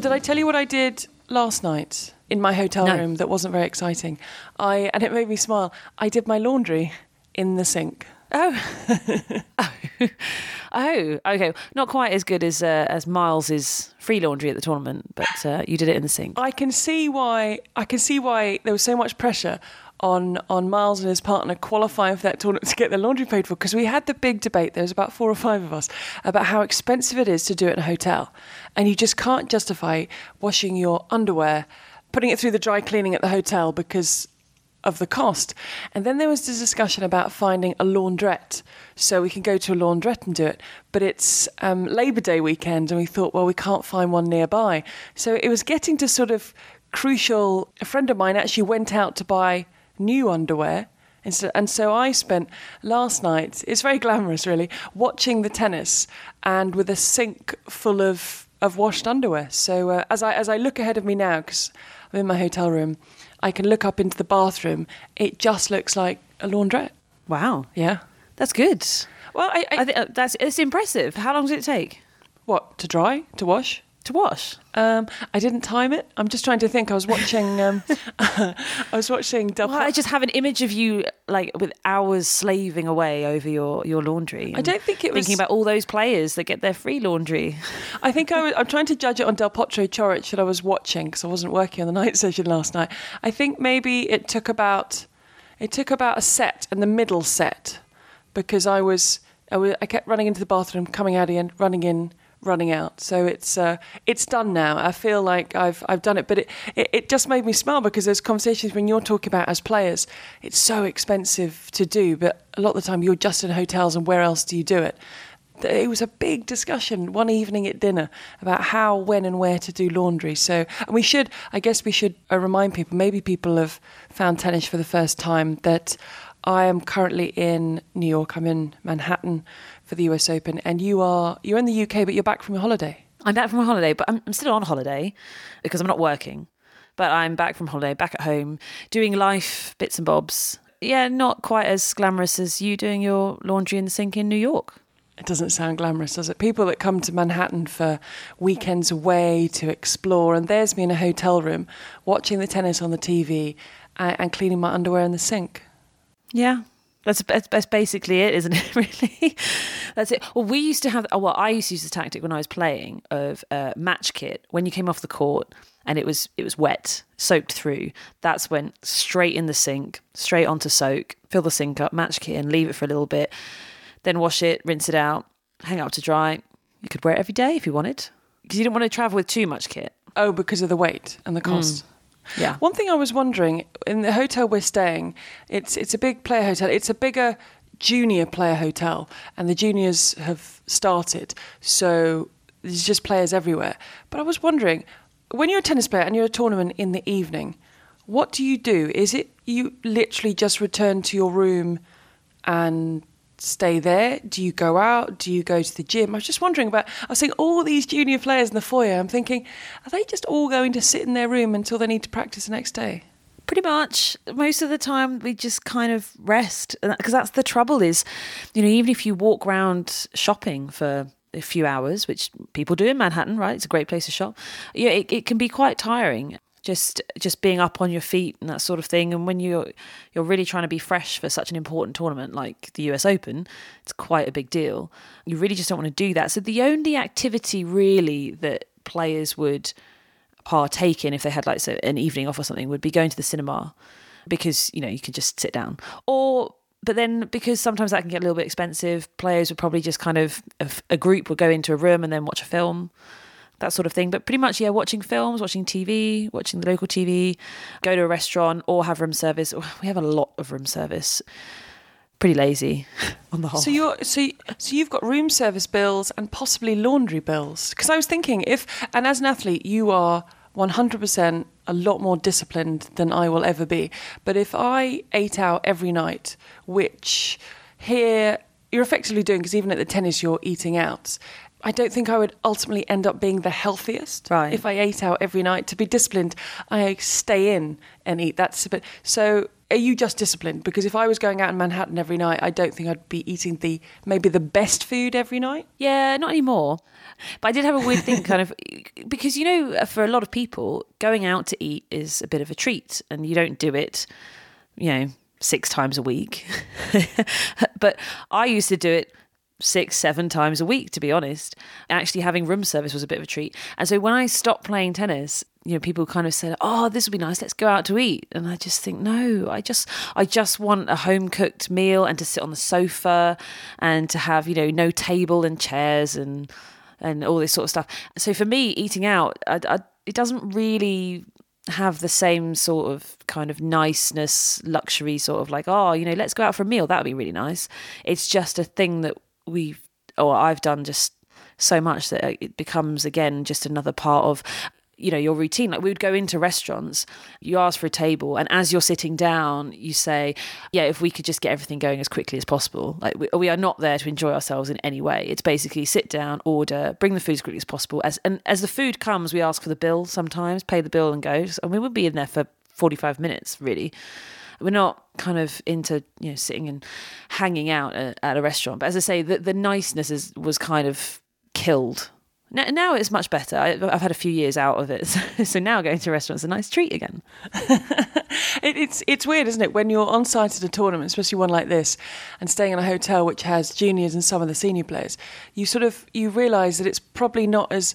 did I tell you what I did last night in my hotel No. room that wasn't very exciting? I and it made me smile. I did my laundry in the sink. Oh. oh. Oh, okay. Not quite as good as uh, as Miles's free laundry at the tournament, but uh, you did it in the sink. I can see why. I can see why there was so much pressure on on Miles and his partner qualifying for that tournament to get their laundry paid for because we had the big debate. There was about four or five of us about how expensive it is to do it in a hotel, and you just can't justify washing your underwear, putting it through the dry cleaning at the hotel because of the cost. And then there was this discussion about finding a laundrette so we can go to a laundrette and do it. But it's um, Labour Day weekend, and we thought, well, we can't find one nearby. So it was getting to sort of crucial. A friend of mine actually went out to buy new underwear. And so, and so I spent last night, it's very glamorous really, watching the tennis and with a sink full of, of washed underwear. So uh, as, I, as I look ahead of me now, because I'm in my hotel room, I can look up into the bathroom. It just looks like a laundrette. Wow, Yeah. that's good. Well, I, I, I think uh, that's it's impressive. How long does it take what to dry to wash? To wash? Um, I didn't time it. I'm just trying to think. I was watching. Um, I was watching. Del Well, I just have an image of you like with hours slaving away over your, your laundry. I don't think it was thinking about all those players that get their free laundry. I think I was, I'm trying to judge it on Del Potro Coric that I was watching because I wasn't working on the night session last night. I think maybe it took about it took about a set and the middle set because I was I, was, I kept running into the bathroom, coming out again, running in, running out. So it's uh, it's done now. I feel like I've I've done it, but it, it it just made me smile because there's conversations when you're talking about as players, it's so expensive to do, but a lot of the time you're just in hotels, and where else do you do it? it was a big discussion one evening at dinner about how, when, and where to do laundry. So, and we should, I guess, we should uh, remind people. Maybe people have found tennis for the first time that I am currently in New York. I'm in Manhattan for the U.S. Open, and you are you're in the UK, but you're back from your holiday. I'm back from a holiday, but I'm, I'm still on holiday because I'm not working. But I'm back from holiday, back at home, doing life bits and bobs. Yeah, not quite as glamorous as you doing your laundry in the sink in New York. It doesn't sound glamorous, does it? People that come to Manhattan for weekends away to explore, and there's me in a hotel room watching the tennis on the TV and, and cleaning my underwear in the sink. Yeah. That's, that's that's basically it, isn't it? Really, that's it. Well, we used to have. oh, Well, I used to use the tactic when I was playing of uh, match kit. When you came off the court and it was it was wet, soaked through. That's when straight in the sink, straight onto soak. Fill the sink up, match kit, and leave it for a little bit. Then wash it, rinse it out, hang it up to dry. You could wear it every day if you wanted, because you didn't want to travel with too much kit. Oh, because of the weight and the cost. Yeah. One thing I was wondering in the hotel we're staying, it's it's a big player hotel. It's a bigger junior player hotel, and the juniors have started, so there's just players everywhere. But I was wondering, when you're a tennis player and you're at a tournament in the evening, what do you do? Is it you literally just return to your room and stay there? Do you go out? Do you go to the gym? I was just wondering about. I was seeing all these junior players in the foyer. I'm thinking, are they just all going to sit in their room until they need to practice the next day? Pretty much. Most of the time, we just kind of rest. Because that's the trouble is, you know, even if you walk around shopping for a few hours, which people do in Manhattan, right? It's a great place to shop. Yeah, it, it can be quite tiring. Just just being up on your feet and that sort of thing. And when you're you're really trying to be fresh for such an important tournament like the US Open, it's quite a big deal. You really just don't want to do that. So the only activity really that players would partake in if they had like so an evening off or something would be going to the cinema because you know you can just sit down or but then because sometimes that can get a little bit expensive players would probably just kind of a, a group would go into a room and then watch a film that sort of thing but pretty much yeah watching films watching tv watching the local tv go to a restaurant or have room service oh, we have a lot of room service pretty lazy on the whole So you're so so you've got room service bills and possibly laundry bills. Because I was thinking if and as an athlete you are 100% a lot more disciplined than I will ever be. But if I ate out every night, which here you're effectively doing because even at the tennis you're eating out. I don't think I would ultimately end up being the healthiest Right. if I ate out every night. To be disciplined, I stay in and eat. That's a bit so. are you just disciplined? Because if I was going out in Manhattan every night, I don't think I'd be eating the maybe the best food every night. Yeah, not anymore. But I did have a weird thing, kind of, because you know, for a lot of people, going out to eat is a bit of a treat, and you don't do it, you know, six times a week. but I used to do it six, seven times a week, to be honest. Actually, having room service was a bit of a treat. And so when I stopped playing tennis, you know, people kind of said, "Oh, this would be nice. Let's go out to eat." And I just think, no, I just, I just want a home cooked meal and to sit on the sofa and to have, you know, no table and chairs and and all this sort of stuff. So for me, eating out, I, I, it doesn't really have the same sort of kind of niceness, luxury sort of like, oh, you know, let's go out for a meal. That would be really nice. It's just a thing that we've, or I've done just so much that it becomes again just another part of you know your routine. Like we would go into restaurants you ask for a table and as you're sitting down you say yeah if we could just get everything going as quickly as possible. Like we, we, are not there to enjoy ourselves in any way. It's basically sit down order bring the food as quickly as possible. As and as the food comes we ask for the bill sometimes pay the bill and go and we would be in there for 45 minutes really we're not kind of into you know sitting and hanging out at, at a restaurant but as i say the, the niceness is was kind of killed now it's much better. I've had a few years out of it, so now going to restaurants is a nice treat again. it, it's it's weird, isn't it, when you're on site at a tournament, especially one like this, and staying in a hotel which has juniors and some of the senior players. You sort of you realise that it's probably not as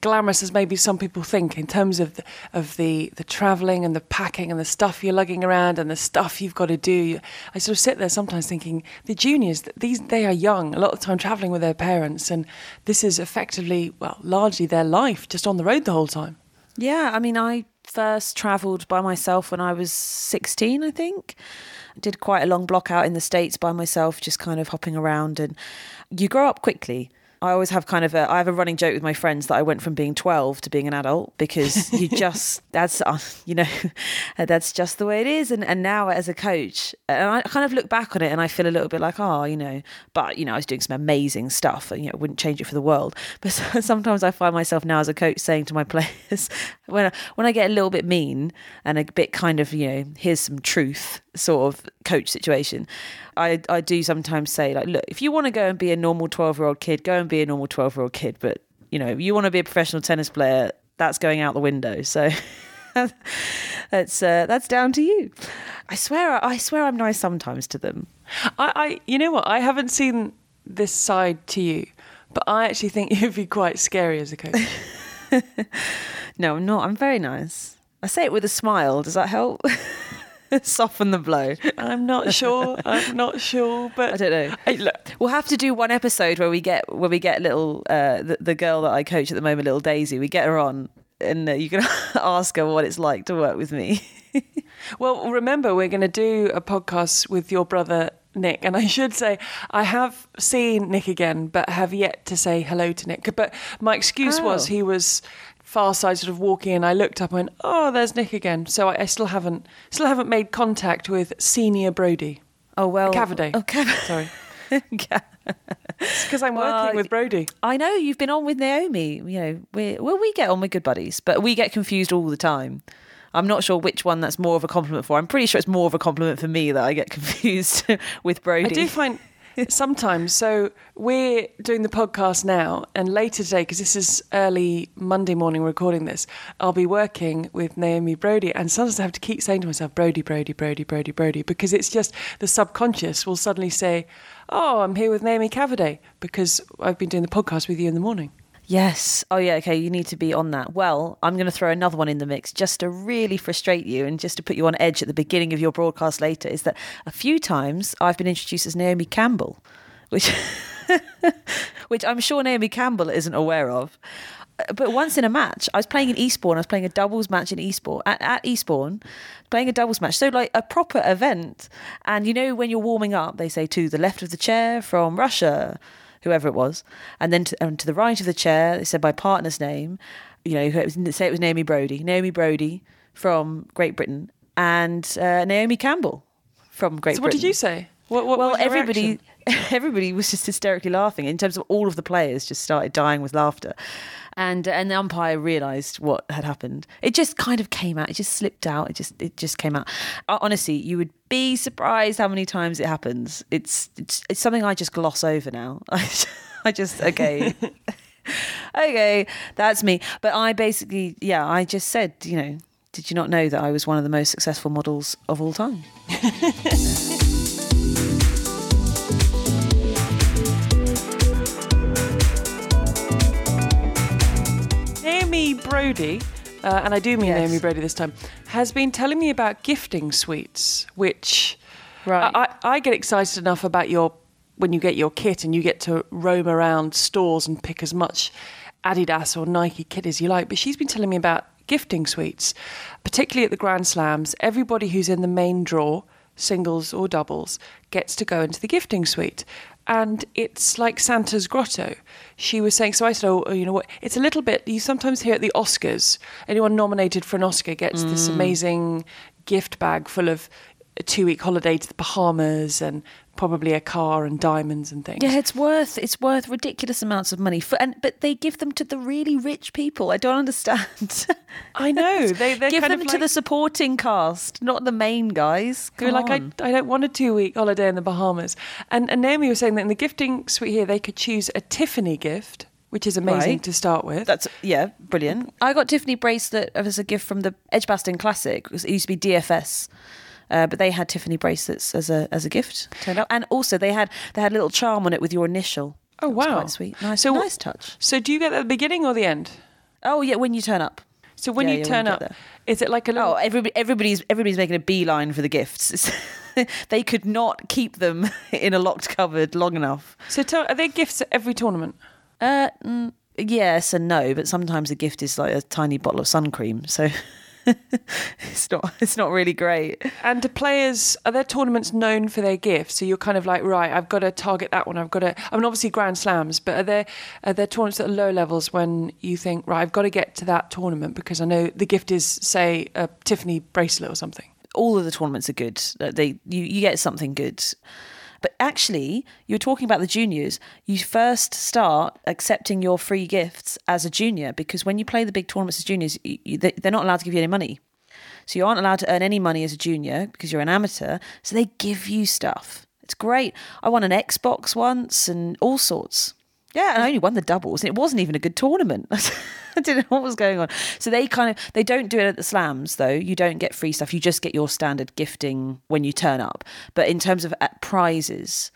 glamorous as maybe some people think in terms of the, of the the traveling and the packing and the stuff you're lugging around and the stuff you've got to do. I sort of sit there sometimes thinking the juniors these they are young a lot of the time traveling with their parents and this is effectively well largely their life just on the road the whole time. Yeah, I mean I first traveled by myself when I was 16 I think. Did quite a long block out in the states by myself just kind of hopping around and you grow up quickly I always have kind of a I have a running joke with my friends that I went from being 12 to being an adult because you just that's uh, you know that's just the way it is. And and now as a coach and I kind of look back on it and I feel a little bit like oh you know but you know I was doing some amazing stuff and you know wouldn't change it for the world. But sometimes I find myself now as a coach saying to my players when I, when I get a little bit mean and a bit kind of you know here's some truth sort of coach situation I, I do sometimes say like look if you want to go and be a normal 12 year old kid go and be a normal 12 year old kid but you know you want to be a professional tennis player that's going out the window. So that's uh, that's down to you. I swear i swear i'm nice sometimes to them. I, I you know what? I haven't seen this side to you but i actually think you'd be quite scary as a coach. No i'm not. I'm very nice. I say it with a smile. Does that help soften the blow. I'm not sure. I'm not sure, but I don't know. I, look, we'll have to do one episode where we get where we get little uh, the, the girl that I coach at the moment, little Daisy. We get her on, and uh, you can ask her what it's like to work with me. well, remember we're going to do a podcast with your brother Nick. And I should say, I have seen Nick again, but have yet to say hello to Nick. But my excuse oh. was he was far side sort of walking and I looked up and went, Oh, there's Nick again. So I, I still haven't still haven't made contact with senior Broady. Oh well Cavaday. Oh Cav- sorry. it's because I'm well, working with Broady. I know you've been on with Naomi. You know, we well we get on with good buddies, but we get confused all the time. I'm not sure which one that's more of a compliment for. I'm pretty sure it's more of a compliment for me that I get confused with Broady. I do find Sometimes. So we're doing the podcast now, and later today, because this is early Monday morning recording this, I'll be working with Naomi Broady, And sometimes I have to keep saying to myself, Broady, Broady, Broady, Broady, Broady, because it's just the subconscious will suddenly say, Oh, I'm here with Naomi Cavaday because I've been doing the podcast with you in the morning. Yes. Oh, yeah. Okay. You need to be on that. Well, I'm going to throw another one in the mix just to really frustrate you and just to put you on edge at the beginning of your broadcast later. Is that a few times I've been introduced as Naomi Campbell, which, which I'm sure Naomi Campbell isn't aware of. Uh, but once in a match, I was playing in Eastbourne. I was playing a doubles match in Eastbourne at, at Eastbourne, playing a doubles match. So like a proper event. And you know when you're warming up, they say to the left of the chair from Russia whoever it was, and then to, and to the right of the chair, they said my partner's name. You know, it was, say it was Naomi Broady, Naomi Broady from Great Britain, and uh, Naomi Campbell from Great so Britain. what did you say? What, what well, was your everybody, reaction? everybody was just hysterically laughing. In terms of all of the players, just started dying with laughter, and and the umpire realised what had happened. It just kind of came out. It just slipped out. It just it just came out. Uh, Honestly, you would be surprised how many times it happens. It's it's, it's something I just gloss over now. I, I just okay. okay, that's me. But I basically, yeah, I just said, you know, did you not know that I was one of the most successful models of all time? Naomi Broady, uh, and I do mean Yes. Naomi Broady this time, has been telling me about gifting suites, which Right. I, I, I get excited enough about your when you get your kit and you get to roam around stores and pick as much Adidas or Nike kit as you like. But she's been telling me about gifting suites, particularly at the Grand Slams. Everybody who's in the main draw, singles or doubles, gets to go into the gifting suite. And it's like Santa's grotto. She was saying, so I said, oh, oh, you know what? It's a little bit, you sometimes hear at the Oscars, anyone nominated for an Oscar gets this mm. amazing gift bag full of a two week holiday to the Bahamas and probably a car and diamonds and things. Yeah, it's worth it's worth ridiculous amounts of money for, and but they give them to the really rich people. I don't understand. I know. They, give them of to the supporting cast, not the main guys. Come like, I, on. I don't want a two week holiday in the Bahamas. And, and Naomi was saying that in the gifting suite here, they could choose a Tiffany gift, which is amazing Right. to start with. That's yeah, brilliant. I got Tiffany bracelet as a gift from the Edgbaston Classic. It used to be DFS. Uh, but they had Tiffany bracelets as a as a gift turned up, and also they had they had a little charm on it with your initial. Oh, wow. quite sweet, nice, So- nice touch. so do you get that at the beginning or the end? Oh yeah, when you turn up. So when Yeah, you yeah, when turn you up, is it like a little. Oh, everybody, everybody's everybody's making a beeline for the gifts. They could not keep them in a locked cupboard long enough. so tell, are there gifts at every tournament? Uh, mm, yes and no, but sometimes the gift is like a tiny bottle of sun cream, so it's not it's not really great. And do players, are there tournaments known for their gifts? So you're kind of like, right, I've got to target that one. I've got to, I mean, obviously Grand Slams, but are there, are there tournaments at low levels when you think, right, I've got to get to that tournament because I know the gift is, say, a Tiffany bracelet or something? all of the tournaments are good. They you, you get something good. But actually, you're talking about the juniors. You first start accepting your free gifts as a junior because when you play the big tournaments as juniors, you, you, they- they're not allowed to give you any money. So you aren't allowed to earn any money as a junior because you're an amateur. So they give you stuff. It's great. I won an Xbox once and all sorts. Yeah, and I only won the doubles. And it wasn't even a good tournament. I didn't know what was going on. So they kind of they don't do it at the slams though. You don't get free stuff. You just get your standard gifting when you turn up. But in terms of uh, prizes,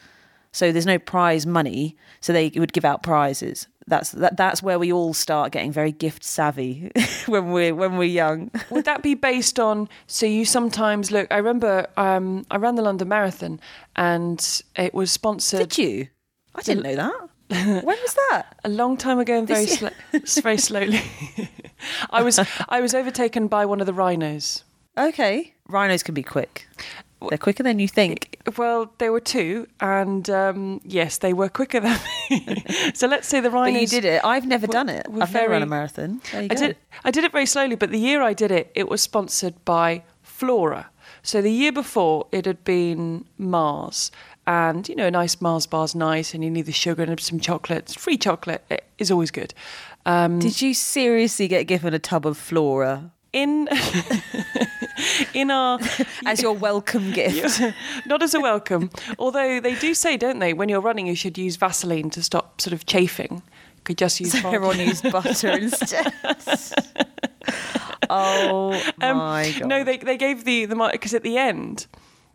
so there's no prize money. So they would give out prizes. That's that, that's where we all start getting very gift savvy when we're when we're young. Would that be based on? So you sometimes look. I remember um, I ran the London Marathon, and it was sponsored Did you? I didn't know that. when was that? a long time ago and very sl- very slowly. I was I was overtaken by one of the rhinos. Okay, rhinos can be quick. They're quicker than you think. Well, there were two, and um, yes, they were quicker than me. so let's say the But rhinos. you did it. I've never were- done it. were I've never run a marathon. There you I go. did. I did it very slowly, but the year I did it, it was sponsored by Flora. So the year before, it had been Mars, and you know, a nice Mars bar's nice, and you need the sugar and some chocolate. Free chocolate is always good. Um, Did you seriously get given a tub of flora in in our as your welcome gift? not as a welcome. Although they do say, don't they, when you're running, you should use Vaseline to stop sort of chafing. Could just use So Vaseline. everyone used butter instead. oh my god! Um, No, they they gave the the because at the end,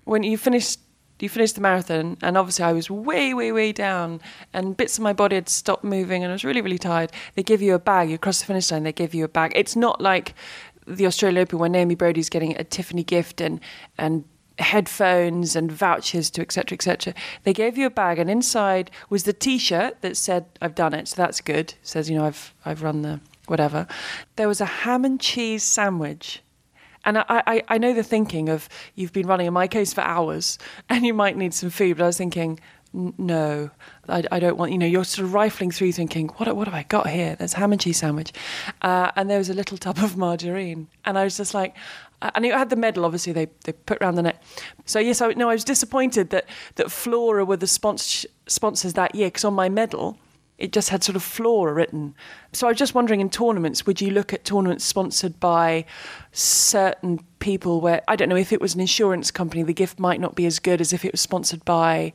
when you finished you finished the marathon, and obviously I was way way way down, and bits of my body had stopped moving, and I was really really tired. They give you a bag. You cross the finish line. They give you a bag. It's not like the Australian Open where Naomi Broady's getting a Tiffany gift and and headphones and vouchers to etc etc they gave you a bag and inside was the t-shirt that said i've done it so that's good it says you know i've i've run the whatever there was a ham and cheese sandwich and I, I, I know the thinking of you've been running in my case for hours and you might need some food, but I was thinking, no, I, I, don't want. You know, you're sort of rifling through, thinking, what what have I got here? There's ham and cheese sandwich, uh, and there was a little tub of margarine, and I was just like, and it had the medal. Obviously, they they put around the neck. So yes, I no, I was disappointed that that Flora were the sponsor, sponsors that year because on my medal it just had sort of Flora written. So I was just wondering in tournaments, would you look at tournaments sponsored by certain people where, I don't know, if it was an insurance company, the gift might not be as good as if it was sponsored by,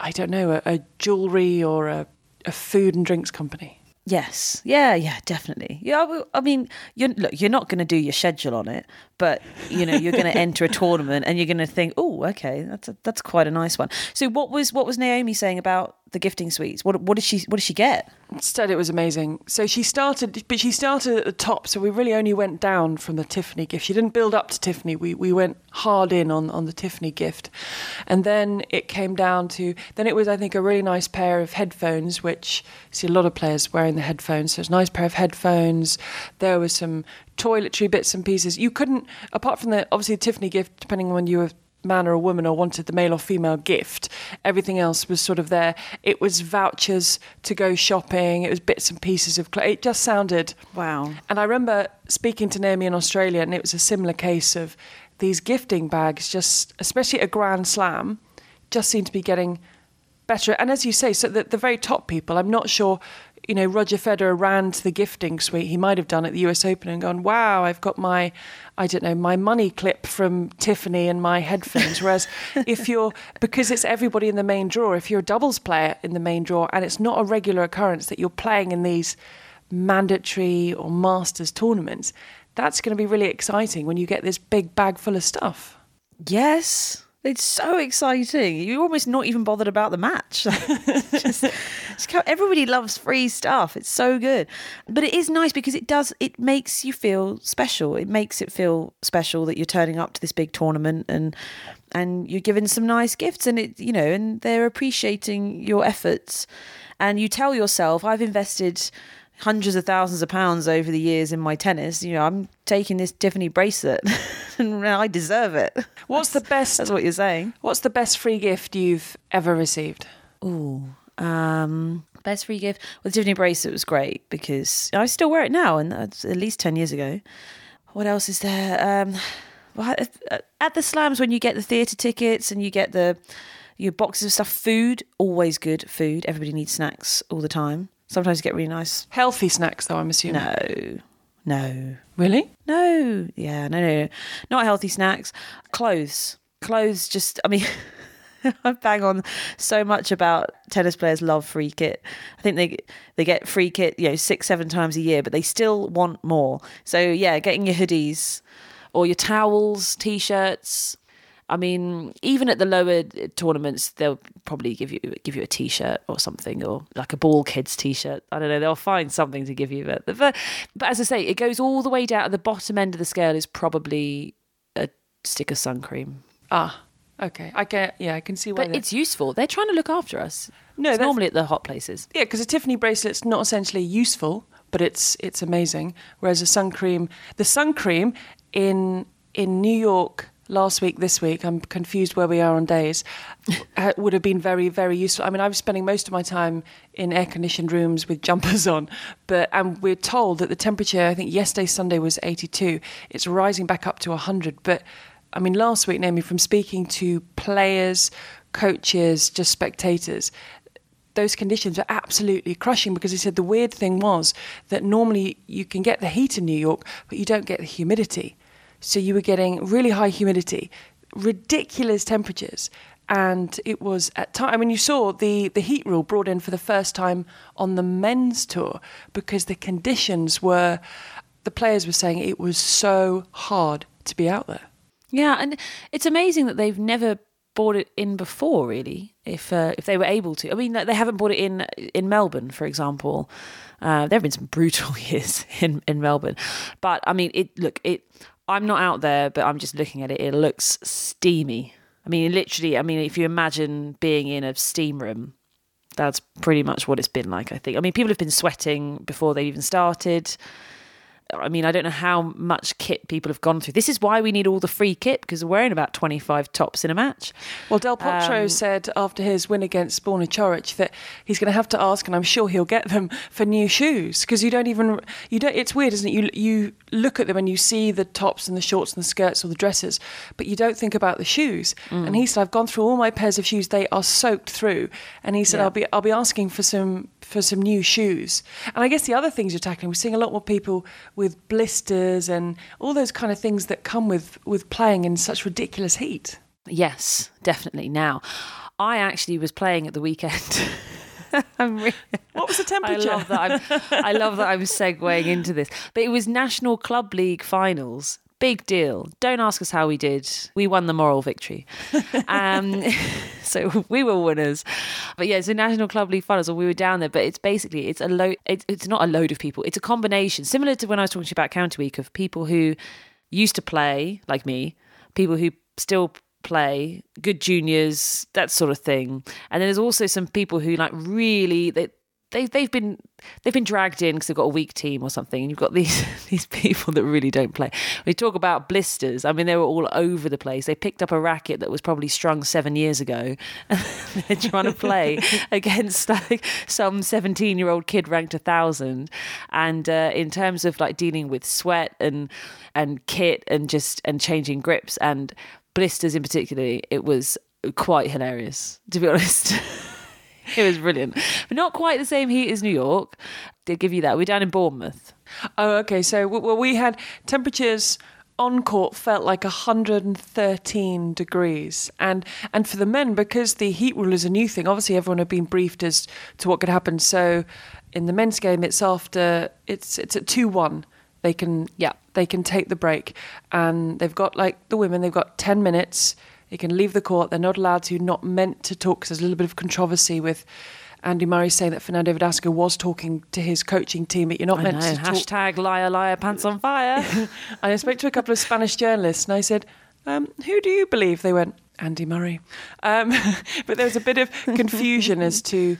I don't know, a, a jewellery or a, a food and drinks company? Yes. Yeah. Yeah. Definitely. Yeah. I mean, you're look. You're not going to do your schedule on it, but you know, you're going to enter a tournament and you're going to think, oh, okay, that's a, that's quite a nice one. So, what was what was Naomi saying about the gifting suites? What what did she what did she get? Instead, it was amazing. So she started, but she started at the top. So we really only went down from the Tiffany gift. She didn't build up to Tiffany. We we went hard in on on the Tiffany gift, and then it came down to then it was I think a really nice pair of headphones, which I see a lot of players wearing the headphones. So it's a nice pair of headphones. There was some toiletry bits and pieces. You couldn't, apart from the obviously the Tiffany gift, depending on when you were a man or a woman or wanted the male or female gift. Everything else was sort of there. It was vouchers to go shopping. It was bits and pieces of clothes. It just sounded wow. And I remember speaking to Naomi in Australia, and it was a similar case of these gifting bags. Just especially a Grand Slam, just seemed to be getting better. And as you say, so the, the very top people. I'm not sure you know, Roger Federer ran to the gifting suite. He might have done at the US Open and gone, wow, I've got my, I don't know, my money clip from Tiffany and my headphones. Whereas if you're, because it's everybody in the main draw, if you're a doubles player in the main draw and it's not a regular occurrence that you're playing in these mandatory or masters tournaments, that's going to be really exciting when you get this big bag full of stuff. Yes. It's so exciting. You're almost not even bothered about the match. just, just everybody loves free stuff. It's so good. But it is nice because it does, it makes you feel special. It makes it feel special that you're turning up to this big tournament and and you're given some nice gifts and it, you know, and they're appreciating your efforts. And you tell yourself, I've invested hundreds of thousands of pounds over the years in my tennis. You know, I'm taking this Tiffany bracelet and I deserve it. What's that's, the best? That's what you're saying. What's the best free gift you've ever received? Ooh, um, best free gift. Well, the Tiffany bracelet was great because I still wear it now, and that's at least 10 years ago. What else is there? Um, well, at the slams, when you get the theatre tickets and you get the your boxes of stuff, food, always good food. Everybody needs snacks all the time. Sometimes you get really nice. Healthy snacks, though, I'm assuming. No. No. Really? No. Yeah, no, no, no. Not healthy snacks. Clothes. Clothes just, I mean, I bang on so much about tennis players love free kit. I think they they get free kit, you know, six, seven times a year, but they still want more. So yeah, getting your hoodies or your towels, t-shirts, I mean, even at the lower tournaments, they'll probably give you give you a T-shirt or something, or like a ball kids T-shirt. I don't know. They'll find something to give you. But, but, but as I say, it goes all the way down. At the bottom end of the scale is probably a stick of sun cream. Ah, okay. I get. Yeah, I can see why. But it's useful. They're trying to look after us. No, it's normally at the hot places. Yeah, because a Tiffany bracelet's not essentially useful, but it's it's amazing. Whereas a sun cream, the sun cream in in New York last week, this week, I'm confused where we are on days, uh, would have been very, very useful. I mean, I was spending most of my time in air conditioned rooms with jumpers on, but and we're told that the temperature, I think yesterday, Sunday, was 82. It's rising back up to 100. But I mean, last week, Naomi, from speaking to players, coaches, just spectators, those conditions are absolutely crushing because he said the weird thing was that normally you can get the heat in New York, but you don't get the humidity. So you were getting really high humidity, ridiculous temperatures. And it was at time. I mean, you saw the, the heat rule brought in for the first time on the men's tour because the conditions were, the players were saying it was so hard to be out there. Yeah, and it's amazing that they've never brought it in before, really. If uh, if they were able to, I mean, they haven't brought it in in Melbourne, for example. Uh, there have been some brutal years in in Melbourne, but I mean, it look it. I'm not out there, but I'm just looking at it. It looks steamy. I mean, literally, I mean, if you imagine being in a steam room, that's pretty much what it's been like, I think. I mean, people have been sweating before they even started. I mean, I don't know how much kit people have gone through. This is why we need all the free kit because we're wearing about 25 tops in a match. Well, Del Potro Um, said after his win against Borna Coric that he's going to have to ask, and I'm sure he'll get them for new shoes because you don't even you don't. It's weird, isn't it? You you look at them and you see the tops and the shorts and the skirts or the dresses, but you don't think about the shoes. Mm. And he said, I've gone through all my pairs of shoes; they are soaked through. And he said, Yeah. I'll be I'll be asking for some for some new shoes. And I guess the other things you're tackling, we're seeing a lot more people with blisters and all those kind of things that come with with playing in such ridiculous heat. Yes, definitely. Now, I actually was playing at the weekend. Really, What was the temperature? I love that. I'm, I love that I'm segueing into this. But it was National Club League finals. Big deal. Don't ask us how we did. We won the moral victory. Um, so we were winners. But yeah, so National Club League finals, and we were down there. But it's basically it's a load. It's, it's not a load of people. It's a combination, similar to when I was talking to you about County Week, of people who used to play like me, people who still play, good juniors, that sort of thing. And then there's also some people who like really they they they've been they've been dragged in because they've got a weak team or something. And you've got these these people that really don't play. We talk about blisters. I mean, they were all over the place. They picked up a racket that was probably strung seven years ago, and they're trying to play against like some seventeen year old kid ranked a thousand. And uh, in terms of like dealing with sweat and and kit and just and changing grips and blisters in particular, it was quite hilarious to be honest. It was brilliant, but not quite the same heat as New York. They'll give you that. We're down in Bournemouth. Oh, okay. So, well, we had temperatures on court felt like 113 degrees, and and for the men because the heat rule is a new thing. Obviously, everyone had been briefed as to what could happen. So, in the men's game, it's after it's it's at two one. They can Yeah. they can take the break, and they've got like the women. They've got 10 minutes. They can leave the court. They're not allowed to, not meant to talk. 'cause there's a little bit of controversy with. Andy Murray saying that Fernando Verdasco was talking to his coaching team, but you're not I meant know. to talk. Hashtag liar, liar, pants on fire. And I spoke to a couple of Spanish journalists and I said, um, Who do you believe? They went, Andy Murray. Um, but there was a bit of confusion as to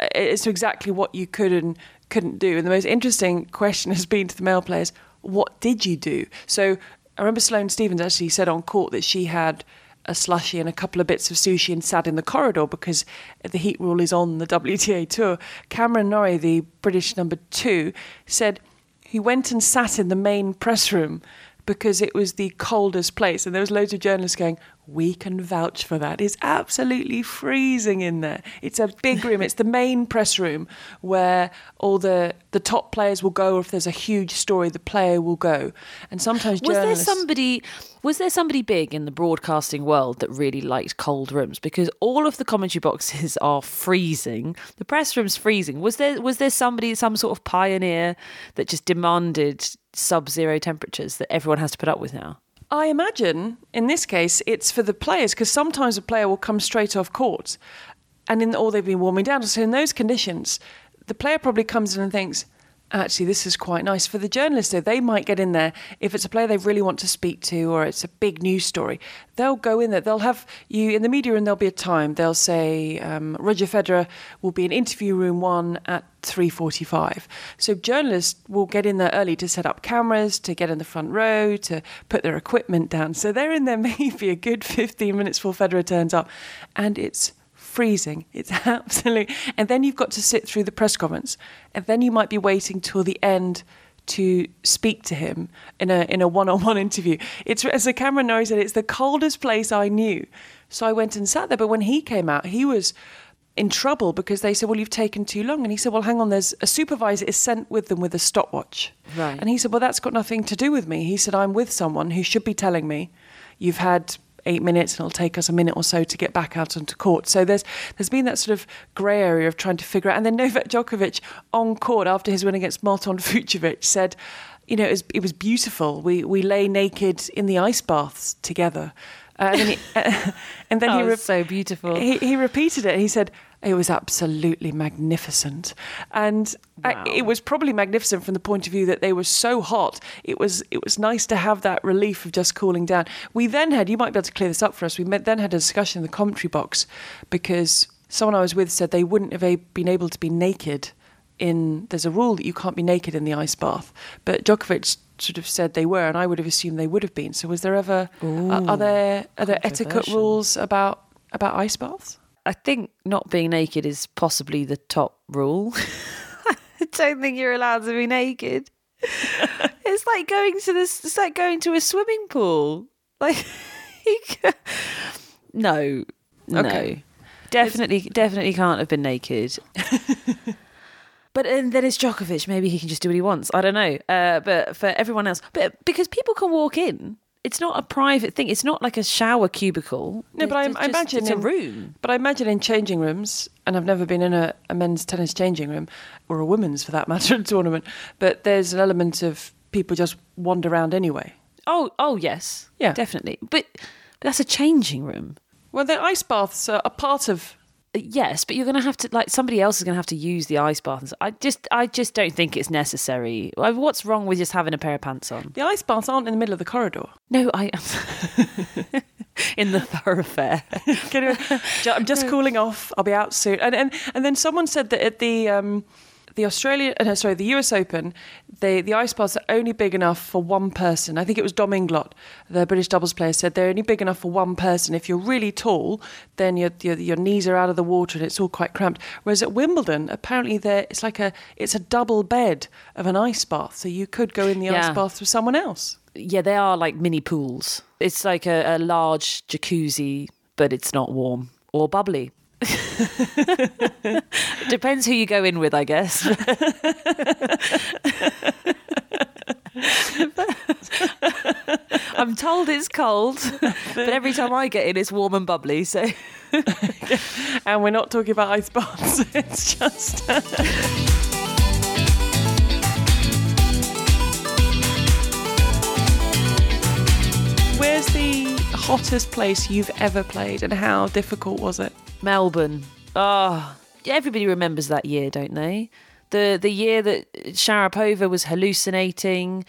uh, as to exactly what you could and couldn't do. And the most interesting question has been to the male players, What did you do? So I remember Sloane Stevens actually said on court that she had a slushy and a couple of bits of sushi and sat in the corridor because the heat rule is on the WTA tour. Cameron Norrie, the British number two, said he went and sat in the main press room because it was the coldest place. And there was loads of journalists going, we can vouch for that. It's absolutely freezing in there. It's a big room. It's the main press room where all the, the top players will go, or if there's a huge story, the player will go. And sometimes was there journalists... somebody? Was there somebody big in the broadcasting world that really liked cold rooms? Because all of the commentary boxes are freezing. The press room's freezing. Was there? Was there somebody, some sort of pioneer that just demanded sub-zero temperatures that everyone has to put up with now? I imagine in this case it's for the players because sometimes a player will come straight off court, and in or they've been warming down. So in those conditions, the player probably comes in and thinks, actually this is quite nice. For the journalists though, they might get in there if it's a player they really want to speak to or it's a big news story. They'll go in there. They'll have you in the media room. There'll be a time. They'll say um, Roger Federer will be in interview room one at 3.45 so journalists will get in there early to set up cameras to get in the front row to put their equipment down so they're in there maybe a good 15 minutes before federer turns up and it's freezing it's absolute and then you've got to sit through the press conference and then you might be waiting till the end to speak to him in a in a one-on-one interview. It's as the Cameron Norrie said, it's the coldest place I knew. So I went and sat there. But when he came out, he was in trouble because they said, "Well, you've taken too long." And he said, "Well, hang on. There's a supervisor is sent with them with a stopwatch." Right. And he said, "Well, that's got nothing to do with me." He said, "I'm with someone who should be telling me you've had." Eight minutes, and it'll take us a minute or so to get back out onto court. So there's there's been that sort of grey area of trying to figure out. And then Novak Djokovic on court after his win against Marton Fucsovic said, you know, it was, it was beautiful. We we lay naked in the ice baths together. Uh, and then he, and then he, it's so beautiful. He, he repeated it. He said it was absolutely magnificent, and I- it was probably magnificent from the point of view that they were so hot. It was it was nice to have that relief of just cooling down. We then had you might be able to clear this up for us. We met, then had a discussion in the commentary box because someone I was with said they wouldn't have been able to be naked in there's a rule that you can't be naked in the ice bath, but Djokovic sort of said they were, and I would have assumed they would have been. So was there ever uh, are, are there are there etiquette rules about about ice baths? I think not being naked is possibly the top rule. I don't think you're allowed to be naked. it's like going to this. It's like going to a swimming pool. Like, no, no, Okay. definitely, definitely can't have been naked. But and then it's Djokovic. Maybe he can just do what he wants. I don't know. Uh, but for everyone else, but because people can walk in, it's not a private thing. It's not like a shower cubicle. No, but I, It's I just- imagine it's a room. But I imagine in changing rooms, and I've never been in a, a men's tennis changing room or a women's for that matter tournament. But there's an element of people just wander around anyway. Oh, oh yes, Yeah. definitely. But, but that's a changing room. Well, the ice baths are a part of. Yes, but you're going to have to like somebody else is going to have to use the ice bath. I just, I just don't think it's necessary. What's wrong with just having a pair of pants on? The ice baths aren't in the middle of the corridor. No, I am in the thoroughfare. I'm just cooling off. I'll be out soon. And and, and then someone said that at the um, the Australia, uh, no, sorry, the US Open, the the ice baths are only big enough for one person. I think it was Dom Inglot, the British doubles player, said they're only big enough for one person. If you're really tall, then your your, your knees are out of the water and it's all quite cramped. Whereas at Wimbledon, apparently there it's like a it's a double bed of an ice bath, so you could go in the Yeah. ice bath with someone else. yeah, they are like mini pools. It's like a, a large jacuzzi, but it's not warm or bubbly. Depends who you go in with, I guess. I'm told it's cold, but every time I get in, it's warm and bubbly. So And we're not talking about ice baths. it's just. Uh, Where's the hottest place you've ever played and how difficult was it? Melbourne. Oh, everybody remembers that year, don't they? The the year that Sharapova was hallucinating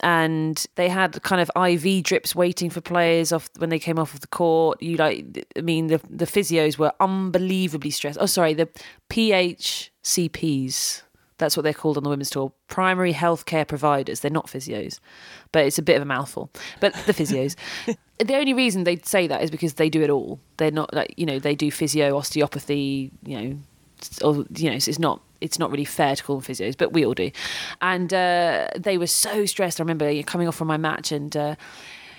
and they had kind of IV drips waiting for players off when they came off of the court. You like I mean the the physios were unbelievably stressed. Oh sorry, the PHCPs. That's what they're called on the women's tour. Primary healthcare providers. They're not physios, but it's a bit of a mouthful. But the physios. the only reason they say that is because they do it all. They're not like you know they do physio, osteopathy. You know, or you know, so it's not it's not really fair to call them physios, but we all do. And uh, they were so stressed. I remember coming off from my match and. Uh,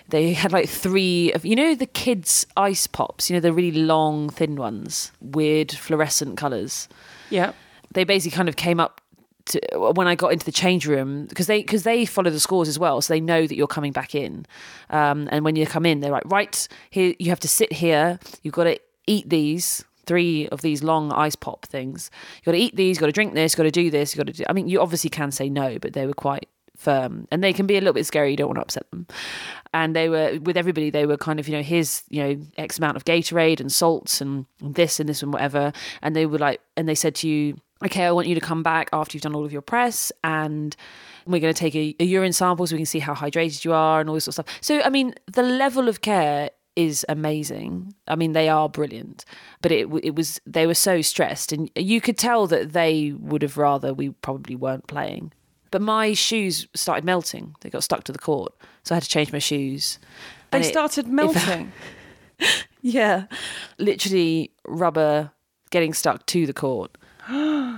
they had like three of you know the kids ice pops you know the really long thin ones weird fluorescent colors Yeah. they basically kind of came up to when I got into the change room because they because they follow the scores as well, so they know that you're coming back in. Um, and when you come in, they're like, right here, you have to sit here. You've got to eat these three of these long ice pop things. You've got to eat these. You've got to drink this. You've got to do this. You've got to do. I mean, you obviously can say no, but they were quite firm and they can be a little bit scary you don't want to upset them and they were with everybody they were kind of you know here's you know x amount of gatorade and salts and this and this and whatever and they were like and they said to you okay i want you to come back after you've done all of your press and we're going to take a, a urine sample so we can see how hydrated you are and all this sort of stuff so i mean the level of care is amazing. I mean, they are brilliant, but it it was they were so stressed, and you could tell that they would have rather we probably weren't playing. But my shoes started melting; they got stuck to the court, so I had to change my shoes. They it- started melting. yeah, literally rubber getting stuck to the court.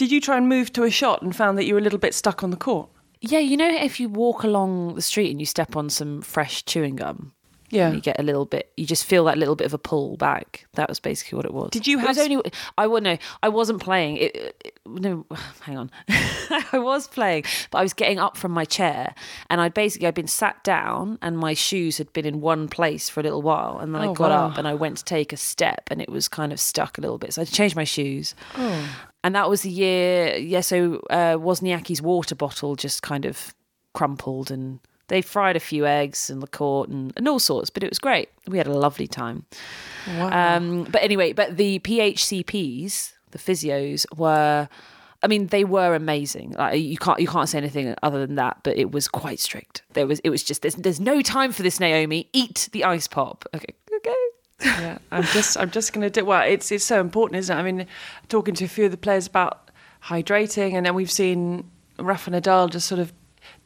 Did you try and move to a shot and found that you were a little bit stuck on the court? Yeah, you know, if you walk along the street and you step on some fresh chewing gum, Yeah. you get a little bit you just feel that little bit of a pull back that was basically what it was Did you It was have- only i would know i wasn't playing it, it- no hang on i was playing but i was getting up from my chair and i'd basically i'd been sat down and my shoes had been in one place for a little while and then Oh, i got wow. up and i went to take a step and it was kind of stuck a little bit so i changed my shoes Oh. and that was the year yeah so uh, wozniacki's water bottle just kind of crumpled and they fried a few eggs and the court and, and all sorts but it was great we had a lovely time Wow. um, but anyway but the phcps the physios were I mean, they were amazing. Like, you can't you can't say anything other than that. But it was quite strict. There was it was just there's there's no time for this, Naomi. Eat the ice pop. Okay, okay. yeah, I'm just I'm just going to do well. It's it's so important, isn't it? I mean, talking to a few of the players about hydrating, and then we've seen Rafa Nadal just sort of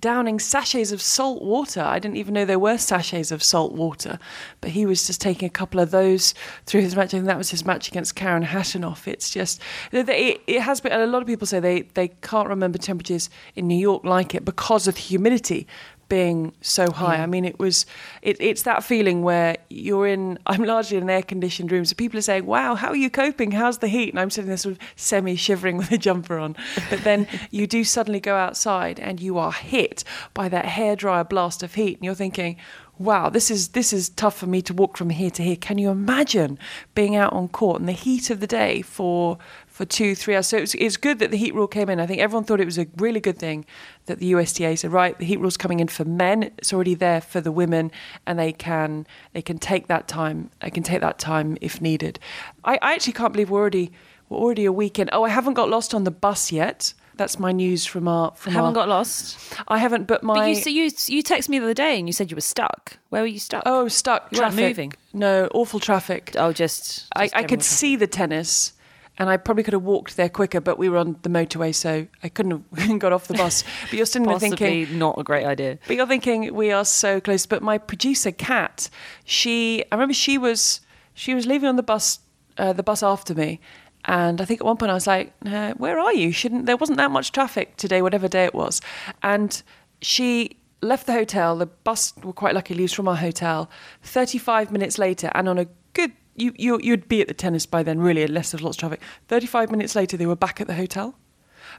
downing sachets of salt water. I didn't even know there were sachets of salt water, but he was just taking a couple of those through his match. I think that was his match against Karen Khachanov. It's just it, it has been. A lot of people say they they can't remember temperatures in New York like it because of the humidity being so high. I mean, it was it, it's that feeling where you're in. I'm largely in an air conditioned room, so people are saying, "Wow, how are you coping? How's the heat?" And I'm sitting there sort of semi shivering with a jumper on. But then you do suddenly go outside and you are hit by that hairdryer blast of heat, and you're thinking. Wow, this is this is tough for me to walk from here to here. Can you imagine being out on court in the heat of the day for for two, three hours. So it's, it's good that the heat rule came in. I think everyone thought it was a really good thing that the USTA said, right, the heat rule's coming in for men. It's already there for the women, and they can they can take that time. They can take that time if needed. I, I actually can't believe we're already we're already a weekend. Oh, I haven't got lost on the bus yet. That's my news from our. From I haven't our, got lost. I haven't, but my. But you, so you you texted me the other day and you said you were stuck. Where were you stuck? Oh, stuck. You traffic. moving. No, awful traffic. Oh, just. just I, I could traffic. see the tennis and I probably could have walked there quicker, but we were on the motorway, so I couldn't have got off the bus. But you're sitting there thinking, not a great idea. But you're thinking we are so close. But my producer, Kat, she, I remember she was she was leaving on the bus, uh, the bus after me, and I think at one point I was like, uh, "Where are you? Shouldn't there wasn't that much traffic today, whatever day it was?" And she left the hotel. The bus, we're quite lucky, leaves from our hotel. Thirty-five minutes later, and on a good you, you you'd be at the tennis by then, really, unless there's lots of traffic. Thirty-five minutes later, they were back at the hotel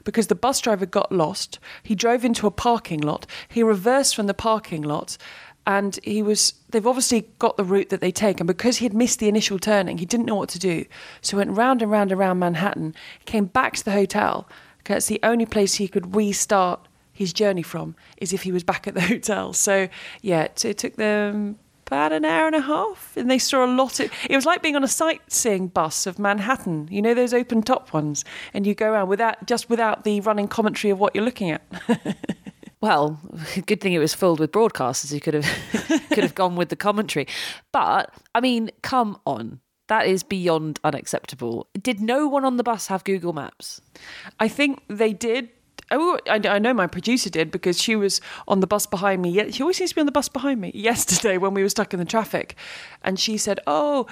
because the bus driver got lost. He drove into a parking lot. He reversed from the parking lot, and he was. They've obviously got the route that they take, and because he had missed the initial turning, he didn't know what to do. So went round and round around Manhattan. Came back to the hotel. Because the only place he could restart his journey from is if he was back at the hotel. So yeah, it, it took them about an hour and a half, and they saw a lot. Of, it was like being on a sightseeing bus of Manhattan. You know those open top ones, and you go around without just without the running commentary of what you're looking at. well, good thing it was filled with broadcasters who could have could have gone with the commentary. But I mean, come on. That is beyond unacceptable. Did no one on the bus have Google Maps? I think they did, Oh, I, I know my producer did because she was on the bus behind me. She always seems to be on the bus behind me. Yesterday, when we were stuck in the traffic, and she said, "Oh,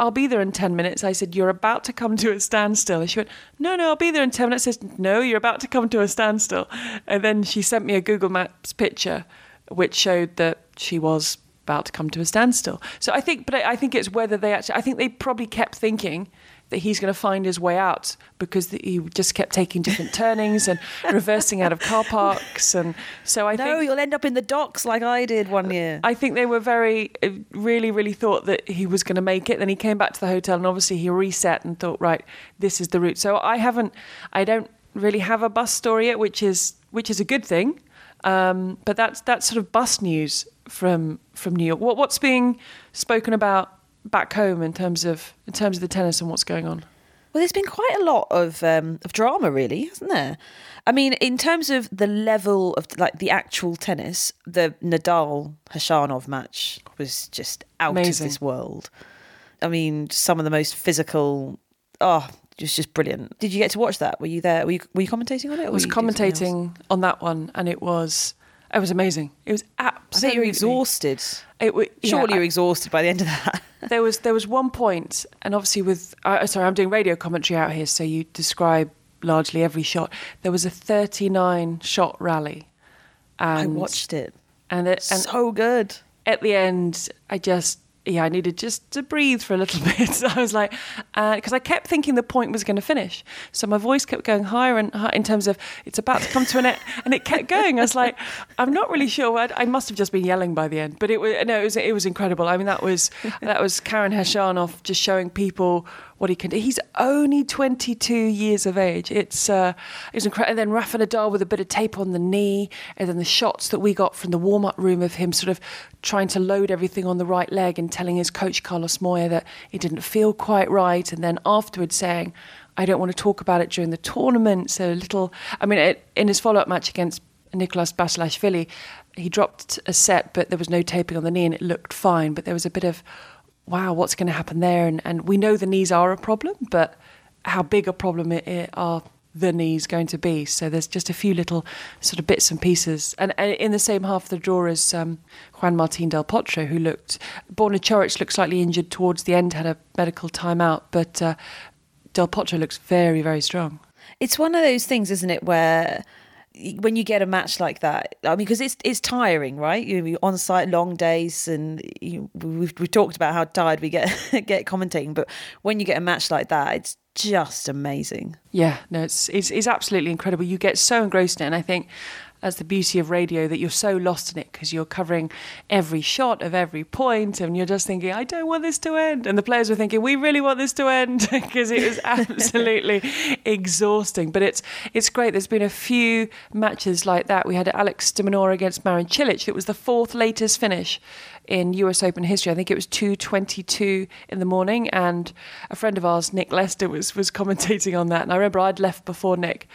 I'll be there in 10 minutes. I said, You're about to come to a standstill. And she went, No, no, I'll be there in 10 minutes. I said, No, you're about to come to a standstill. And then she sent me a Google Maps picture, which showed that she was about to come to a standstill. So I think, but I, I think it's whether they actually, I think they probably kept thinking that he's going to find his way out because he just kept taking different turnings and reversing out of car parks. And so I no, think. No, you'll end up in the docks like I did one year. I think they were very, uh, really, really thought that he was going to make it. Then he came back to the hotel and obviously he reset and thought, right, this is the route. So I haven't, I don't really have a bus story yet, which is, which is a good thing. Um, but that's, that's sort of bus news from, from New York. What, what's being spoken about back home in terms of in terms of the tennis and what's going on? Well, there's been quite a lot of um, of drama, really, hasn't there? I mean, in terms of the level of like the actual tennis, the Nadal Khachanov match was just out Amazing. of this world. I mean, some of the most physical. Oh, it was just brilliant. Did you get to watch that? Were you there? Were you, were you commentating on it? I was commentating on that one, and it was it was amazing. It was absolutely. You're exhausted. It w- Surely you're exhausted by the end of that. there was there was one point, and obviously with uh, sorry, I'm doing radio commentary out here, so you describe largely every shot. There was a 39 shot rally. And, I watched it, and it and so good. At the end, I just yeah, I needed just to breathe for a little bit. So I was like, because uh, I kept thinking the point was going to finish. So my voice kept going higher and higher in terms of it's about to come to an end, and it kept going. I was like, I'm not really sure. I'd, I must have just been yelling by the end, but it was no, it was it was incredible. I mean, that was that was Karen Khachanov just showing people what he can do. He's only 22 years of age. It's uh, it's incredible. And then Rafa Nadal with a bit of tape on the knee, and then the shots that we got from the warm up room of him sort of trying to load everything on the right leg and telling his coach Carlos Moya that it didn't feel quite right, and then afterwards saying. I don't want to talk about it during the tournament. So a little, I mean, it, in his follow-up match against Nicolas Basilashvili, he dropped a set, but there was no taping on the knee, and it looked fine. But there was a bit of wow, what's going to happen there? And, and we know the knees are a problem, but how big a problem it, it are the knee's going to be. So there's just a few little sort of bits and pieces. And, and in the same half of the draw as um, Juan Martin Del Potro, who looked, Borna Coric looked slightly injured towards the end, had a medical timeout, but uh, Del Potro looks very, very strong. It's one of those things, isn't it, where when you get a match like that, I mean, because it's it's tiring, right? You know, on site long days, and you, we've we talked about how tired we get get commentating. But when you get a match like that, it's just amazing. Yeah, no, it's it's, it's absolutely incredible. You get so engrossed in it, and I think as the beauty of radio that you're so lost in it because you're covering every shot of every point and you're just thinking i don't want this to end. And the players were thinking we really want this to end because it was absolutely exhausting. But it's it's great. There's been a few matches like that. We had alex Minaur against marin cilic. It was the fourth latest finish in US Open history. I think it was 2:22 in the morning, and a friend of ours, Nick Lester, was was commentating on that. And I remember I'd left before Nick,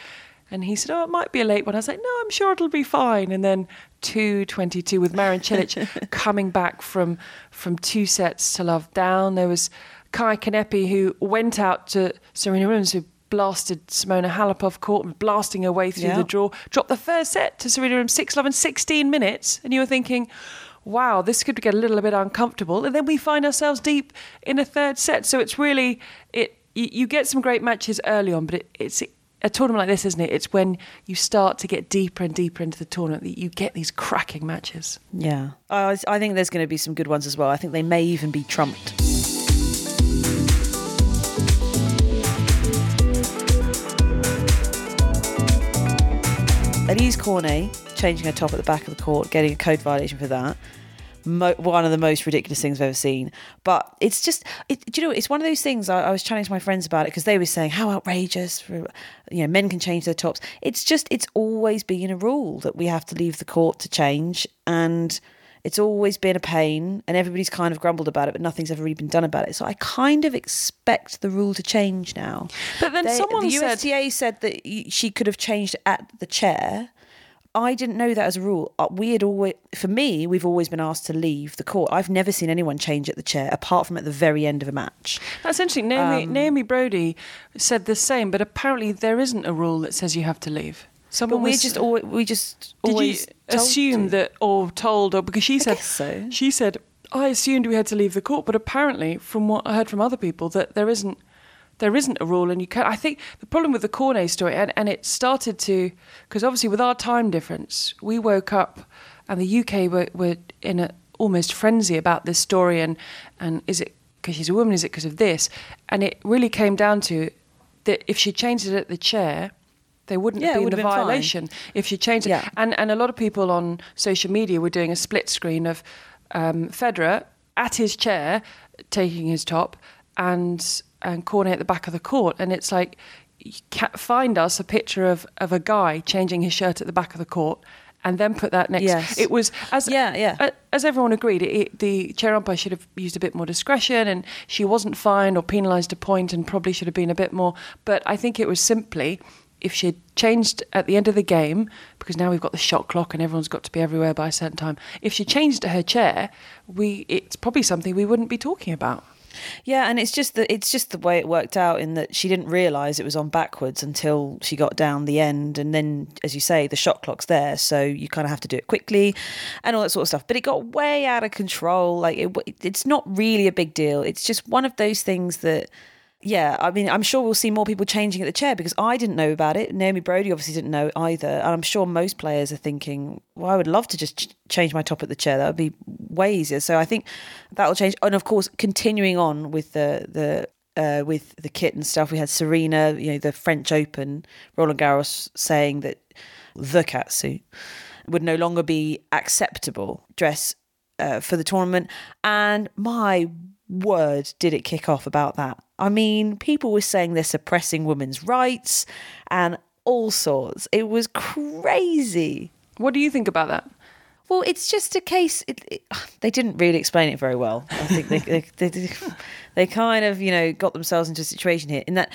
and he said, "Oh, it might be a late one." I was like, "No, I'm sure it'll be fine." And then 2:22 with Marin Cilic coming back from from two sets to love down. There was Kaia Kanepi who went out to Serena Williams who blasted Simona Halep off court, blasting her way through Yeah. the draw. Dropped the first set to Serena Williams, six love in 16 minutes, and you were thinking. Wow, this could get a little bit uncomfortable, and then we find ourselves deep in a third set. So it's really it. You, you get some great matches early on, but it, it's a tournament like this, isn't it? It's when you start to get deeper and deeper into the tournament that you get these cracking matches. Yeah, I, I think there's going to be some good ones as well. I think they may even be trumped. Alizé Cornet changing her top at the back of the court, getting a code violation for that. Mo- one of the most ridiculous things I've ever seen. But it's just, it, do you know, it's one of those things. I, I was chatting to my friends about it because they were saying how outrageous. For, you know, men can change their tops. It's just, it's always been a rule that we have to leave the court to change, and it's always been a pain. And everybody's kind of grumbled about it, but nothing's ever really been done about it. So I kind of expect the rule to change now. But then They- someone the said- USTA said that she could have changed at the chair. I didn't know that as a rule. Uh, We had always, for me, we've always been asked to leave the court. I've never seen anyone change at the chair apart from at the very end of a match. That's interesting. Um, Naomi, Naomi Broady said the same, but apparently there isn't a rule that says you have to leave. But Someone we was- just always, we just did always told assume that or told or because she said so. she said I assumed we had to leave the court, but apparently from what I heard from other people that there isn't there isn't a rule and you can I think the problem with the Cornet story and, and it started to because obviously with our time difference we woke up and the UK were, were in a almost frenzy about this story and and is it because she's a woman is it because of this and it really came down to that if she changed it at the chair they wouldn't Yeah, have been have been fine. violation if she changed it Yeah. and and a lot of people on social media were doing a split screen of um, Federer at his chair taking his top and and Cornet at the back of the court, and it's like find us a picture of of a guy changing his shirt at the back of the court. And then put that next. Yes. It was as Yeah, yeah. as everyone agreed. It, the chair umpire should have used a bit more discretion, and she wasn't fined or penalised a point, and probably should have been a bit more. But I think it was simply if she had changed at the end of the game, because now we've got the shot clock and everyone's got to be everywhere by a certain time. If she changed her chair, we it's probably something we wouldn't be talking about. Yeah, and it's just the it's just the way it worked out in that she didn't realise it was on backwards until she got down the end, and then, as you say, the shot clock's there, so you kind of have to do it quickly, and all that sort of stuff. But it got way out of control. Like it, it's not really a big deal. It's just one of those things that. Yeah, I mean, I'm sure we'll see more people changing at the chair because I didn't know about it. Naomi Broady obviously didn't know either. And I'm sure most players are thinking, well, I would love to just ch- change my top at the chair. That would be way easier. So I think that'll change. And of course, continuing on with the, the uh, with the kit and stuff, we had Serena, you know, the French Open, Roland Garros saying that the catsuit would no longer be acceptable dress uh, for the tournament. And my word, did it kick off about that. I mean, people were saying they're suppressing women's rights and all sorts. It was crazy. What do you think about that? Well, it's just a case. It, it, they didn't really explain it very well. I think they, they, they they kind of you know got themselves into a situation here in that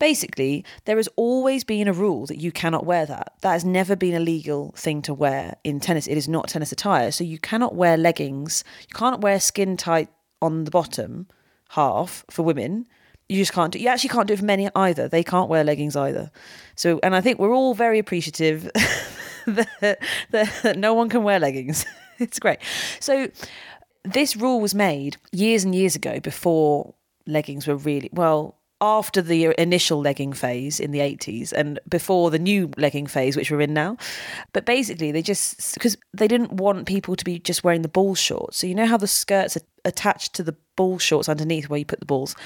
basically there has always been a rule that you cannot wear that. That has never been a legal thing to wear in tennis. It is not tennis attire, so you cannot wear leggings. You can't wear skin tight on the bottom half for women You just can't do. You actually can't do it for many either. They can't wear leggings either. So, and I think we're all very appreciative that, that no one can wear leggings. it's great. So, this rule was made years and years ago before leggings were really well after the initial legging phase in the 80s and before the new legging phase which we're in now. But basically they just because they didn't want people to be just wearing the ball shorts. So you know how the skirts are attached to the ball shorts underneath where you put the balls?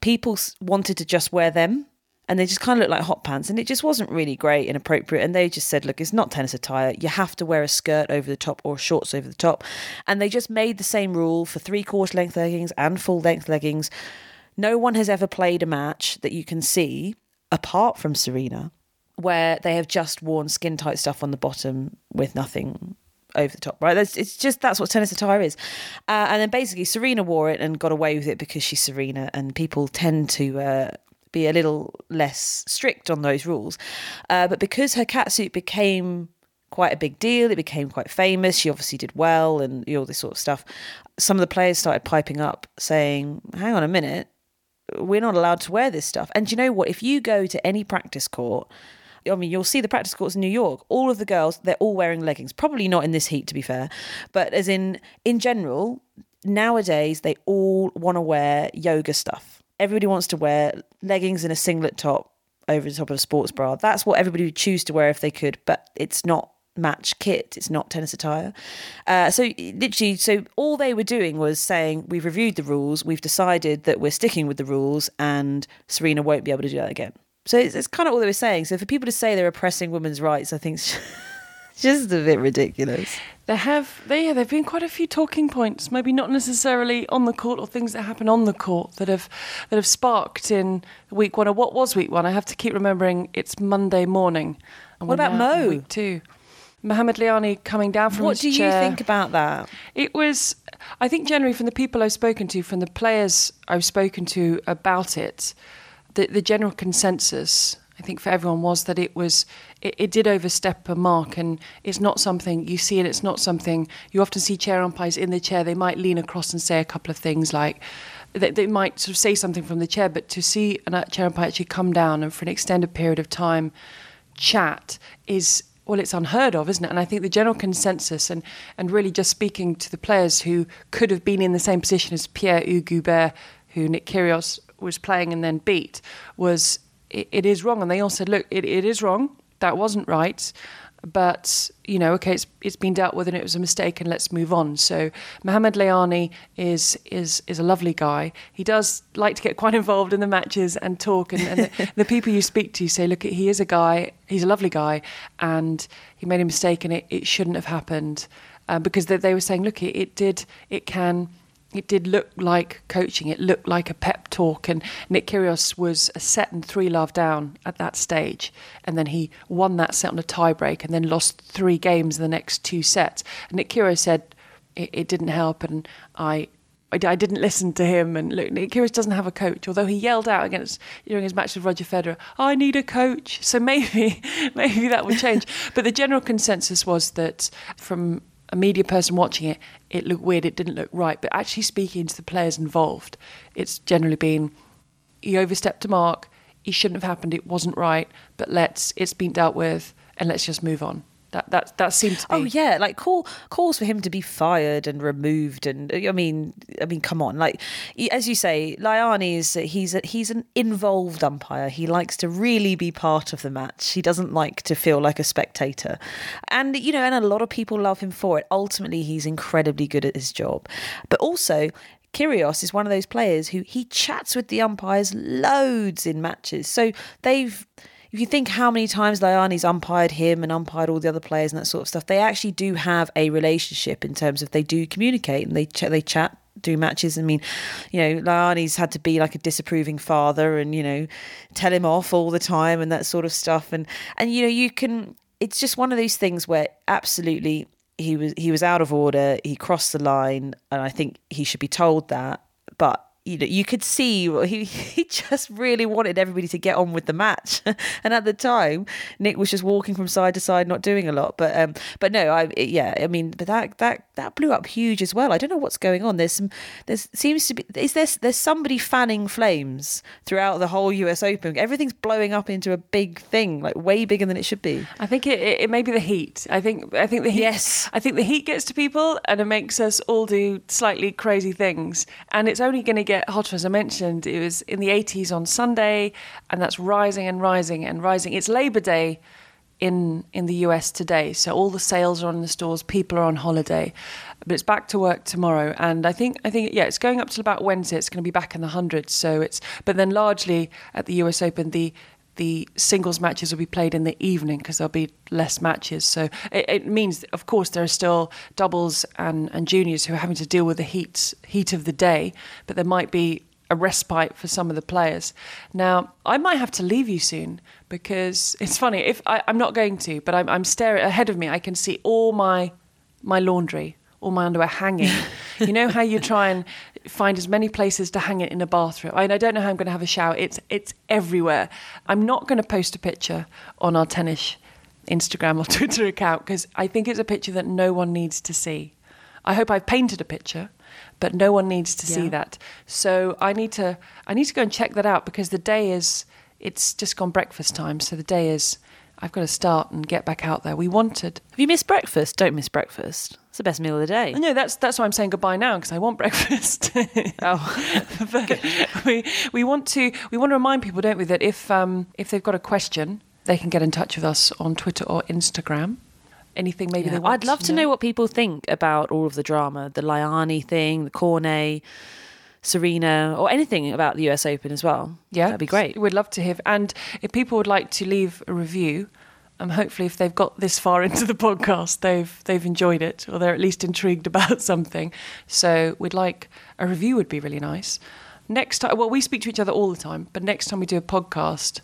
People wanted to just wear them and they just kind of looked like hot pants and it just wasn't really great and appropriate. And they just said look it's not tennis attire. You have to wear a skirt over the top or shorts over the top. And they just made the same rule for three quarter length leggings and full length leggings no one has ever played a match that you can see apart from serena where they have just worn skin tight stuff on the bottom with nothing over the top, right? That's, it's just that's what tennis attire is. Uh, and then basically, Serena wore it and got away with it because she's Serena, and people tend to uh, be a little less strict on those rules. Uh, but because her catsuit became quite a big deal, it became quite famous. She obviously did well and all this sort of stuff. Some of the players started piping up saying, "Hang on a minute." We're not allowed to wear this stuff. And you know what? If you go to any practice court, I mean, you'll see the practice courts in New York. All of the girls, they're all wearing leggings. Probably not in this heat, to be fair, but as in in general, nowadays they all want to wear yoga stuff. Everybody wants to wear leggings and a singlet top over the top of a sports bra. That's what everybody would choose to wear if they could, but it's not match kit. It's not tennis attire. Uh, so literally, so all they were doing was saying, "We've reviewed the rules. We've decided that we're sticking with the rules, and Serena won't be able to do that again." So it's, it's kind of all they were saying. So for people to say they're oppressing women's rights, I think it's just a bit ridiculous. There have they yeah, there've been quite a few talking points, maybe not necessarily on the court or things that happen on the court that have that have sparked in week one or what was week one. I have to keep remembering it's Monday morning. And what about Mo? Week two. Mohamed Lahyani coming down from the chair. what do you think about that? It was, I think, generally from the people I've spoken to, from the players I've spoken to about it, the, the general consensus, I think, for everyone was that it was, it, it did overstep a mark, and it's not something you see, and it's not something you often see chair umpires in the chair. They might lean across and say a couple of things like. They, they might sort of say something from the chair, but to see a chair umpire actually come down and for an extended period of time chat is well, it's unheard of, isn't it? And I think the general consensus, and, and really just speaking to the players who could have been in the same position as Pierre Hugues who Nick Kyrgios was playing and then beat, was it, it is wrong. And they all said, look, it, it is wrong. That wasn't right. But you know, okay, it's it's been dealt with and it was a mistake, and let's move on. So Mohamed Lahyani is is is a lovely guy. He does like to get quite involved in the matches and talk, and, and the, the, people you speak to say, look, he is a guy, he's a lovely guy, and he made a mistake, and it, it shouldn't have happened, uh, because they, they were saying, look, it, it did, it can it did look like coaching. It looked like a pep talk. And Nick Kyrgios was a set and three love down at that stage. And then he won that set on a tiebreak and then lost three games in the next two sets. And Nick Kyrgios said it, it didn't help. And I, I, I, didn't listen to him. And look, Nick Kyrgios doesn't have a coach, although he yelled out against during his match with Roger Federer, "I need a coach." So maybe, maybe that will change. but the general consensus was that from a media person watching it, it looked weird, it didn't look right. But actually speaking to the players involved, it's generally been he overstepped a mark, he shouldn't have happened, it wasn't right, but let's it's been dealt with and let's just move on. That that that seems to be. Oh yeah, like call calls for him to be fired and removed, and I mean, I mean, come on, like as you say, Lahyani is he's a, he's an involved umpire. He likes to really be part of the match. He doesn't like to feel like a spectator, and you know, and a lot of people love him for it. Ultimately, he's incredibly good at his job, but also Kyrgios is one of those players who he chats with the umpires loads in matches. So they've you think how many times Lahyani's umpired him and umpired all the other players and that sort of stuff, they actually do have a relationship in terms of they do communicate and they ch- they chat do matches. I mean, you know, Lahyani's had to be like a disapproving father and you know tell him off all the time and that sort of stuff. And and you know you can. It's just one of those things where absolutely he was he was out of order. He crossed the line, and I think he should be told that. You know, you could see he he just really wanted everybody to get on with the match, and at the time, Nick was just walking from side to side, not doing a lot. But um, but no, I yeah, I mean, but that that that blew up huge as well. I don't know what's going on. There's some, there's seems to be is there there's somebody fanning flames throughout the whole U.S. Open. Everything's blowing up into a big thing, like way bigger than it should be. I think it, it, it may be the heat. I think I think the heat. Yes. I think the heat gets to people and it makes us all do slightly crazy things. And it's only going to get hotter, as I mentioned. It was in the 80s on Sunday, and that's rising and rising and rising. It's Labor Day in in the US today, so all the sales are on the stores. People are on holiday, but it's back to work tomorrow. And I think I think yeah, it's going up till about Wednesday. It's going to be back in the hundreds. So it's but then largely at the US Open the the singles matches will be played in the evening because there'll be less matches. So it, it, means, of course, there are still doubles and, and juniors who are having to deal with the heat heat of the day, but there might be a respite for some of the players. Now, I might have to leave you soon because it's funny. If I, am not going to, but I'm, I'm staring ahead of me. I can see all my my laundry, all my underwear hanging. you know how you try and find as many places to hang it in a bathroom. I, mean, I don't know how I'm going to have a shower. It's it's everywhere. I'm not going to post a picture on our tennis Instagram or Twitter account because I think it's a picture that no one needs to see. I hope I've painted a picture, but no one needs to yeah. see that. So I need to I need to go and check that out because the day is it's just gone breakfast time. So the day is I've got to start and get back out there. We wanted. Have you missed breakfast? Don't miss breakfast. It's the best meal of the day. No, that's that's why I'm saying goodbye now because I want breakfast. oh, but we we want to we want to remind people, don't we, that if um, if they've got a question, they can get in touch with us on Twitter or Instagram. Anything maybe yeah, they want. I'd love to know. know what people think about all of the drama, the Lahyani thing, the Cornet. Serena or anything about the US Open as well. Yeah, that'd be great. We'd love to hear. And if people would like to leave a review, um, hopefully, if they've got this far into the podcast, they've they've enjoyed it or they're at least intrigued about something. So we'd like a review would be really nice. Next time, well, we speak to each other all the time, but next time we do a podcast,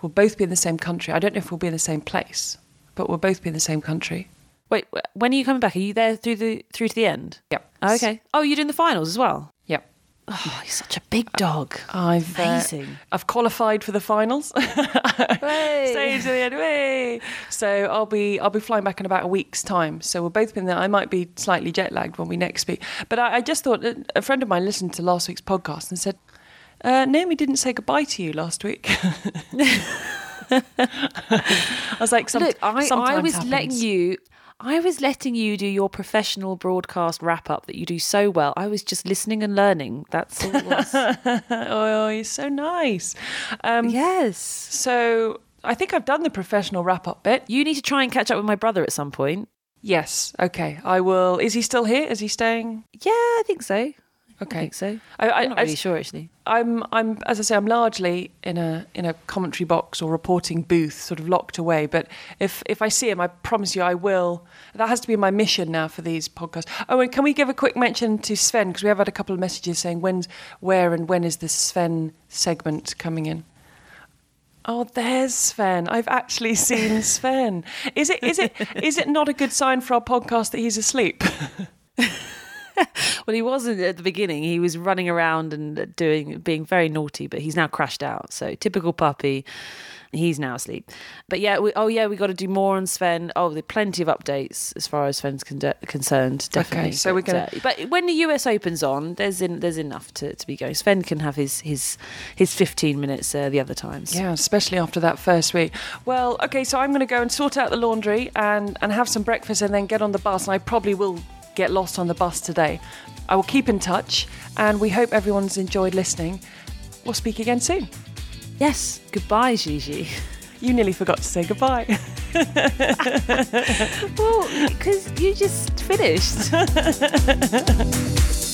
we'll both be in the same country. I don't know if we'll be in the same place, but we'll both be in the same country. Wait, when are you coming back? Are you there through the through to the end? Yep. Oh, okay. Oh, you're doing the finals as well. Oh, he's such a big dog. I've amazing. Uh, I've qualified for the finals. Stay to the end. Way. So I'll be I'll be flying back in about a week's time. So we'll both be there. I might be slightly jet lagged when we next speak. But I, I just thought a friend of mine listened to last week's podcast and said, uh, Naomi didn't say goodbye to you last week. I was like, Some, look, I, I was happens. letting you I was letting you do your professional broadcast wrap up that you do so well. I was just listening and learning. That's all it was. oh, you're so nice. Um, yes. So I think I've done the professional wrap up bit. You need to try and catch up with my brother at some point. Yes. Okay. I will. Is he still here? Is he staying? Yeah, I think so. Okay, I think so. I, am not really I, sure actually. I'm, I'm, as I say, I'm largely in a in a commentary box or reporting booth, sort of locked away. But if if I see him, I promise you, I will. That has to be my mission now for these podcasts. Oh, and can we give a quick mention to Sven because we have had a couple of messages saying when's, where, and when is the Sven segment coming in? Oh, there's Sven. I've actually seen Sven. Is it is it is it not a good sign for our podcast that he's asleep? well, he wasn't at the beginning. He was running around and doing, being very naughty, but he's now crashed out. So typical puppy. He's now asleep. But yeah, we, oh yeah, we got to do more on Sven. Oh, there are plenty of updates as far as Sven's con- concerned. Definitely. Okay, so but, we're gonna. Uh, but when the US Opens on, there's in, there's enough to, to be going. Sven can have his his his 15 minutes uh, the other times. Yeah, especially after that first week. Well, okay, so I'm going to go and sort out the laundry and and have some breakfast and then get on the bus. And I probably will get lost on the bus today. I will keep in touch and we hope everyone's enjoyed listening. We'll speak again soon. Yes, goodbye, Gigi. You nearly forgot to say goodbye. well, because you just finished.